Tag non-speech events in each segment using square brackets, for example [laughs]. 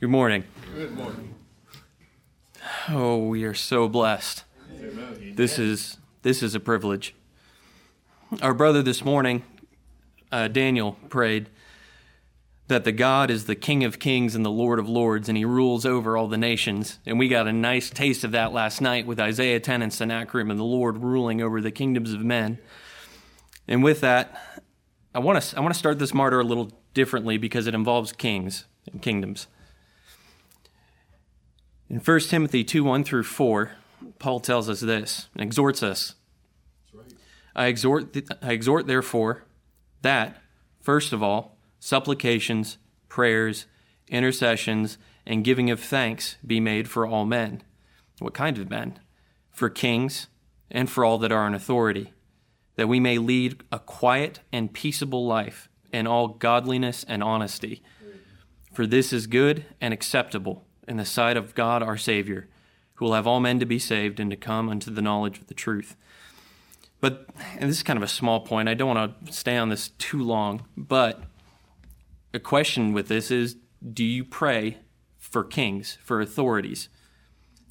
Good morning. Good morning. Oh, we are so blessed. Amen. This is this is a privilege. Our brother this morning, uh, Daniel, prayed that the God is the King of Kings and the Lord of Lords, and He rules over all the nations. And we got a nice taste of that last night with Isaiah 10 and Sennacherib and the Lord ruling over the kingdoms of men. And with that, I want to I want to start this martyr a little differently because it involves kings and kingdoms. In 1 Timothy 2 1 through 4, Paul tells us this and exhorts us. I exhort, I exhort, therefore, that, first of all, supplications, prayers, intercessions, and giving of thanks be made for all men. What kind of men? For kings and for all that are in authority, that we may lead a quiet and peaceable life in all godliness and honesty. For this is good and acceptable in the sight of God our Savior, who will have all men to be saved and to come unto the knowledge of the truth. But, and this is kind of a small point, I don't want to stay on this too long, but a question with this is do you pray for kings, for authorities?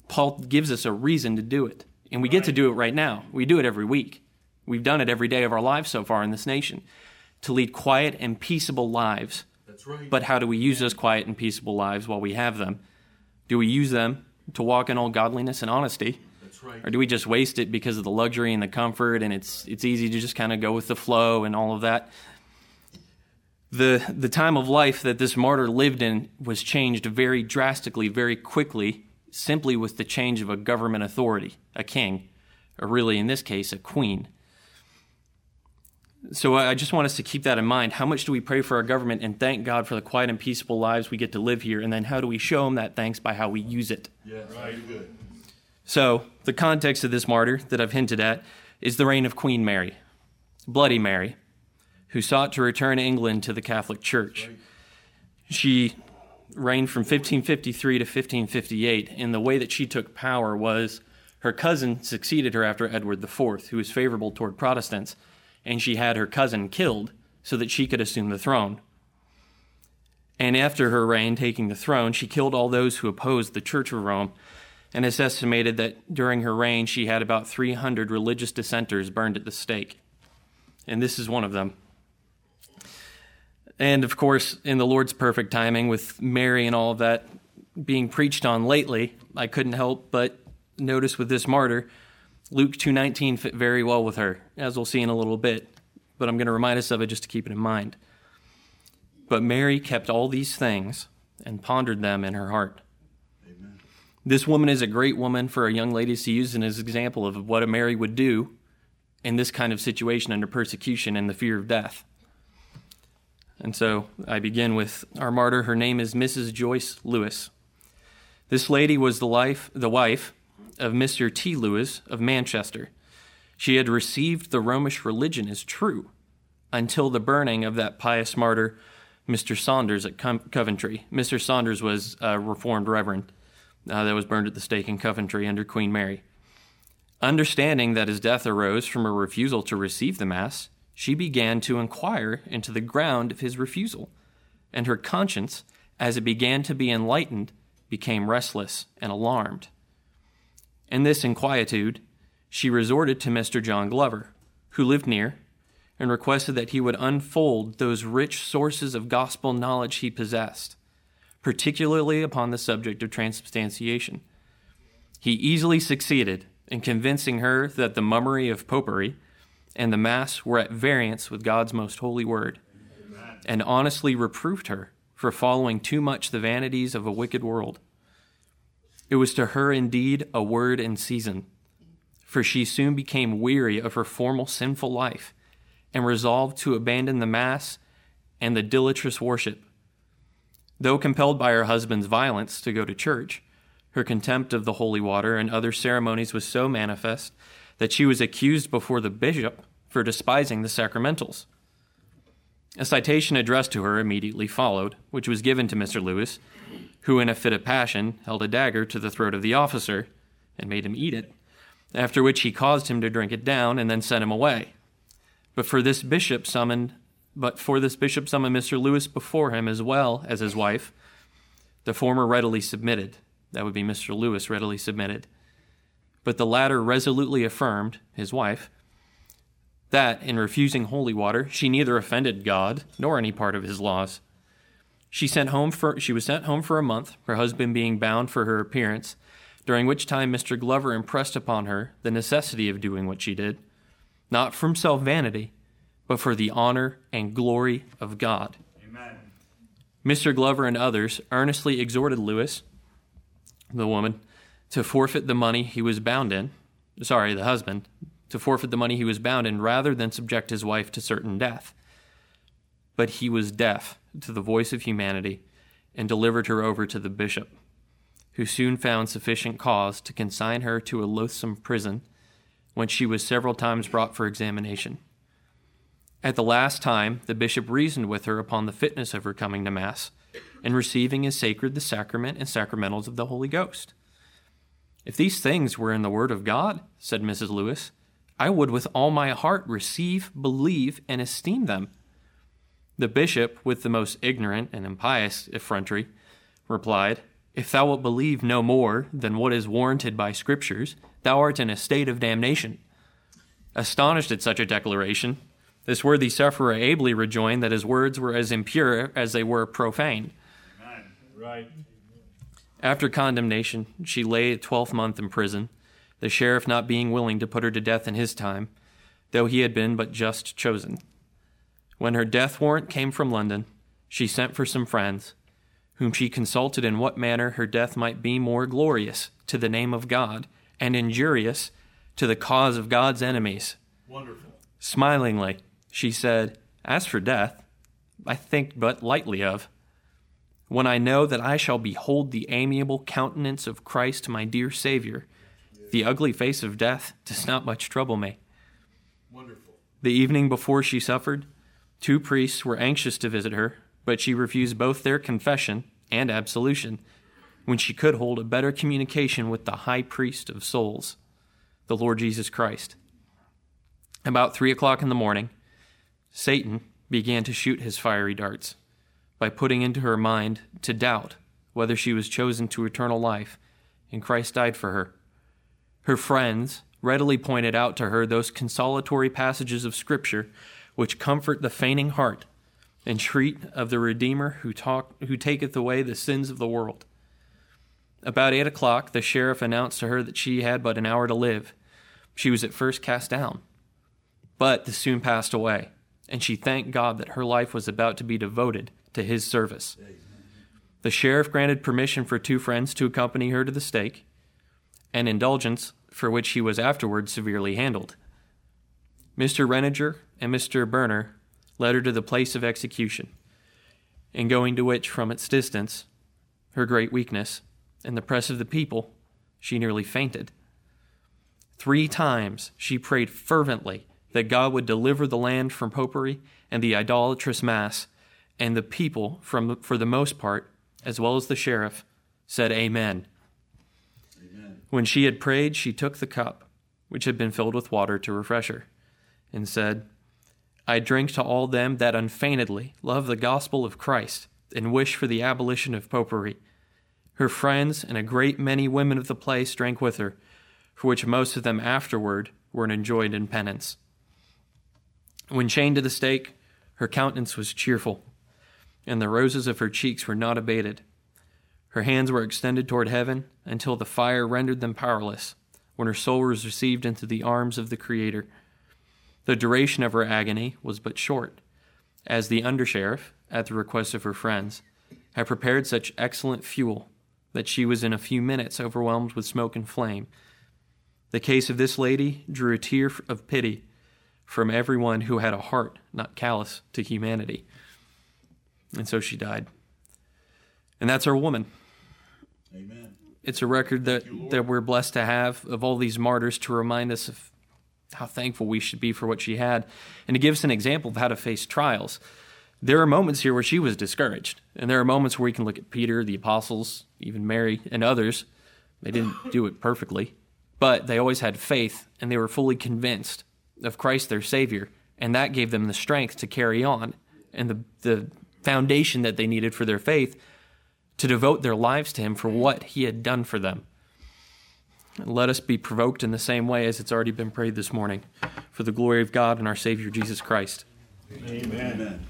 Paul gives us a reason to do it, and we get to do it right now. We do it every week. We've done it every day of our lives so far in this nation to lead quiet and peaceable lives. That's right. But how do we use those quiet and peaceable lives while we have them? Do we use them to walk in all godliness and honesty? Right. Or do we just waste it because of the luxury and the comfort and it's it's easy to just kind of go with the flow and all of that? The the time of life that this martyr lived in was changed very drastically, very quickly, simply with the change of a government authority, a king, or really in this case, a queen. So I just want us to keep that in mind. How much do we pray for our government and thank God for the quiet and peaceful lives we get to live here? And then how do we show them that thanks by how we use it? Yes, good. So, the context of this martyr that I've hinted at is the reign of Queen Mary, Bloody Mary, who sought to return England to the Catholic Church. She reigned from 1553 to 1558, and the way that she took power was her cousin succeeded her after Edward IV, who was favorable toward Protestants, and she had her cousin killed so that she could assume the throne. And after her reign taking the throne, she killed all those who opposed the Church of Rome and it's estimated that during her reign she had about 300 religious dissenters burned at the stake. And this is one of them. And of course, in the Lord's perfect timing, with Mary and all of that being preached on lately, I couldn't help but notice with this martyr, Luke 2:19 fit very well with her, as we'll see in a little bit. But I'm going to remind us of it just to keep it in mind. But Mary kept all these things and pondered them in her heart. This woman is a great woman for a young lady to use as an example of what a Mary would do in this kind of situation under persecution and the fear of death. And so I begin with our martyr. Her name is Mrs. Joyce Lewis. This lady was the, life, the wife of Mr. T. Lewis of Manchester. She had received the Romish religion as true until the burning of that pious martyr, Mr. Saunders at Coventry. Mr. Saunders was a Reformed Reverend uh, that was burned at the stake in Coventry under Queen Mary. Understanding that his death arose from a refusal to receive the Mass, she began to inquire into the ground of his refusal, and her conscience, as it began to be enlightened, became restless and alarmed. In this inquietude, she resorted to Mr. John Glover, who lived near, and requested that he would unfold those rich sources of gospel knowledge he possessed particularly upon the subject of transubstantiation. He easily succeeded in convincing her that the mummery of popery and the Mass were at variance with God's most holy word, and honestly reproved her for following too much the vanities of a wicked world. It was to her indeed a word in season, for she soon became weary of her formal sinful life and resolved to abandon the Mass and the idolatrous worship Though compelled by her husband's violence to go to church, her contempt of the holy water and other ceremonies was so manifest that she was accused before the bishop for despising the sacramentals. A citation addressed to her immediately followed, which was given to Mr. Lewis, who, in a fit of passion, held a dagger to the throat of the officer and made him eat it, after which he caused him to drink it down and then sent him away. But for this bishop summoned but for this bishop summoned Mr. Lewis before him as well as his wife, The former readily submitted. That would be Mr. Lewis readily submitted. But the latter resolutely affirmed, his wife, that in refusing holy water she neither offended God nor any part of his laws. She sent home for she was sent home for a month, her husband being bound for her appearance, during which time Mr. Glover impressed upon her the necessity of doing what she did, not from self vanity, but for the honor and glory of God. Amen. Mr. Glover and others earnestly exhorted Lewis, the woman, to forfeit the money he was bound in, sorry, the husband, to forfeit the money he was bound in rather than subject his wife to certain death. But he was deaf to the voice of humanity and delivered her over to the bishop, who soon found sufficient cause to consign her to a loathsome prison, whence she was several times brought for examination. At the last time, the bishop reasoned with her upon the fitness of her coming to Mass and receiving as sacred the sacrament and sacramentals of the Holy Ghost. If these things were in the Word of God, said Mrs. Lewis, I would with all my heart receive, believe, and esteem them. The bishop, with the most ignorant and impious effrontery, replied, If thou wilt believe no more than what is warranted by Scriptures, thou art in a state of damnation. Astonished at such a declaration, this worthy sufferer ably rejoined that his words were as impure as they were profane. Amen. Right. After condemnation, she lay a twelfth month in prison, the sheriff not being willing to put her to death in his time, though he had been but just chosen. When her death warrant came from London, she sent for some friends, whom she consulted in what manner her death might be more glorious to the name of God and injurious to the cause of God's enemies. Wonderful. Smilingly, she said, As for death, I think but lightly of. When I know that I shall behold the amiable countenance of Christ my dear Savior, the ugly face of death does not much trouble me. Wonderful. The evening before she suffered, two priests were anxious to visit her, but she refused both their confession and absolution, when she could hold a better communication with the high priest of souls, the Lord Jesus Christ. About three o'clock in the morning, Satan began to shoot his fiery darts by putting into her mind to doubt whether she was chosen to eternal life and Christ died for her. Her friends readily pointed out to her those consolatory passages of Scripture which comfort the fainting heart and treat of the Redeemer who, talk, who taketh away the sins of the world. About eight o'clock, the sheriff announced to her that she had but an hour to live. She was at first cast down, but this soon passed away, and she thanked God that her life was about to be devoted to his service. The sheriff granted permission for two friends to accompany her to the stake, an indulgence for which he was afterward severely handled. Mr. Renninger and Mr. Berner led her to the place of execution, in going to which, from its distance, her great weakness, and the press of the people, she nearly fainted. Three times she prayed fervently that God would deliver the land from popery and the idolatrous mass, and the people, from, for the most part, as well as the sheriff, said Amen. Amen. When she had prayed, she took the cup, which had been filled with water to refresh her, and said, I drink to all them that unfeignedly love the gospel of Christ and wish for the abolition of popery. Her friends and a great many women of the place drank with her, for which most of them afterward were enjoyed in penance. When chained to the stake, her countenance was cheerful, and the roses of her cheeks were not abated. Her hands were extended toward heaven until the fire rendered them powerless, when her soul was received into the arms of the Creator. The duration of her agony was but short, as the undersheriff, at the request of her friends, had prepared such excellent fuel that she was in a few minutes overwhelmed with smoke and flame. The case of this lady drew a tear of pity from everyone who had a heart not callous to humanity. And so she died. And that's our woman. Amen. It's a record that, you, that we're blessed to have of all these martyrs to remind us of how thankful we should be for what she had and to give us an example of how to face trials. There are moments here where she was discouraged, and there are moments where we can look at Peter, the apostles, even Mary, and others. They didn't [laughs] do it perfectly, but they always had faith and they were fully convinced of Christ their Savior, and that gave them the strength to carry on and the, the foundation that they needed for their faith to devote their lives to Him for what He had done for them. Let us be provoked in the same way as it's already been prayed this morning for the glory of God and our Savior Jesus Christ. Amen. Amen.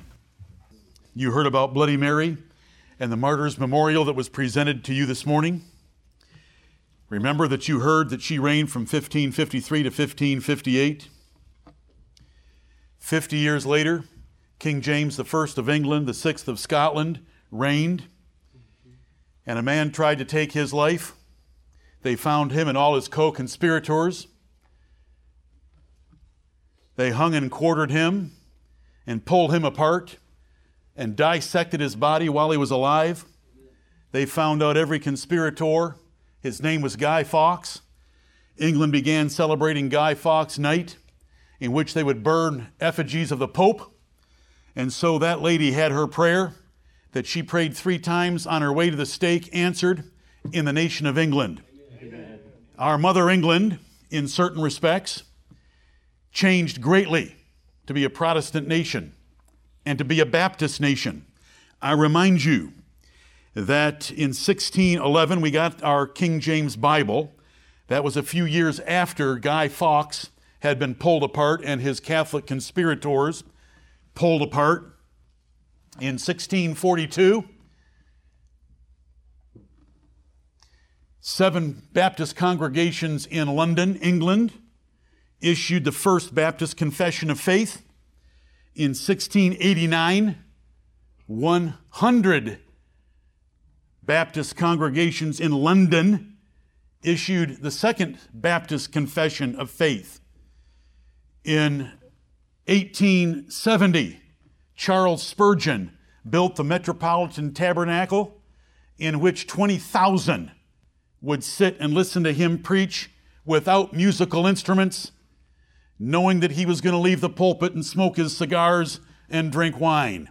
You heard about Bloody Mary and the martyr's memorial that was presented to you this morning. Remember that you heard that she reigned from 1553 to 1558. Fifty years later, King James I of England, the sixth of Scotland, reigned, and a man tried to take his life. They found him and all his co conspirators. They hung and quartered him and pulled him apart and dissected his body while he was alive. They found out every conspirator. His name was Guy Fawkes. England began celebrating Guy Fawkes Night, in which they would burn effigies of the Pope. And so that lady had her prayer that she prayed three times on her way to the stake answered in the nation of England. Our mother England, in certain respects, changed greatly to be a Protestant nation and to be a Baptist nation. I remind you that in 1611 we got our King James Bible. That was a few years after Guy Fawkes had been pulled apart and his Catholic conspirators pulled apart. In 1642, seven Baptist congregations in London, England, issued the first Baptist Confession of Faith. In 1689, 100 Baptist congregations in London issued the Second Baptist Confession of Faith. In 1870, Charles Spurgeon built the Metropolitan Tabernacle in which 20,000 would sit and listen to him preach without musical instruments knowing that he was going to leave the pulpit and smoke his cigars and drink wine.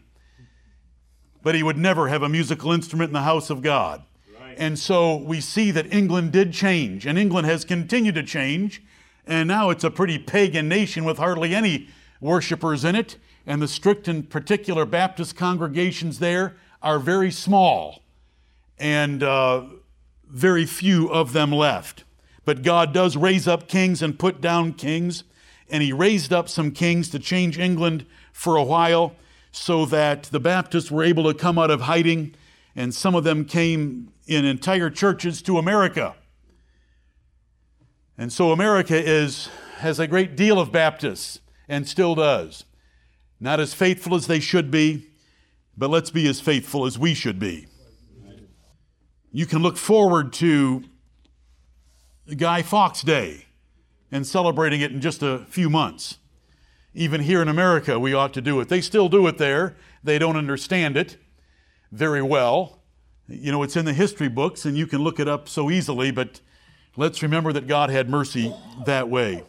But he would never have a musical instrument in the house of God. Right. And so we see that England did change, and England has continued to change, and now it's a pretty pagan nation with hardly any worshipers in it, and the strict and particular Baptist congregations there are very small, and uh, very few of them left. But God does raise up kings and put down kings and he raised up some kings to change England for a while so that the Baptists were able to come out of hiding, and some of them came in entire churches to America. And so America is, has a great deal of Baptists and still does. Not as faithful as they should be, but let's be as faithful as we should be. You can look forward to Guy Fawkes Day and celebrating it in just a few months. Even here in America, we ought to do it. They still do it there. They don't understand it very well. You know, it's in the history books and you can look it up so easily, but let's remember that God had mercy that way.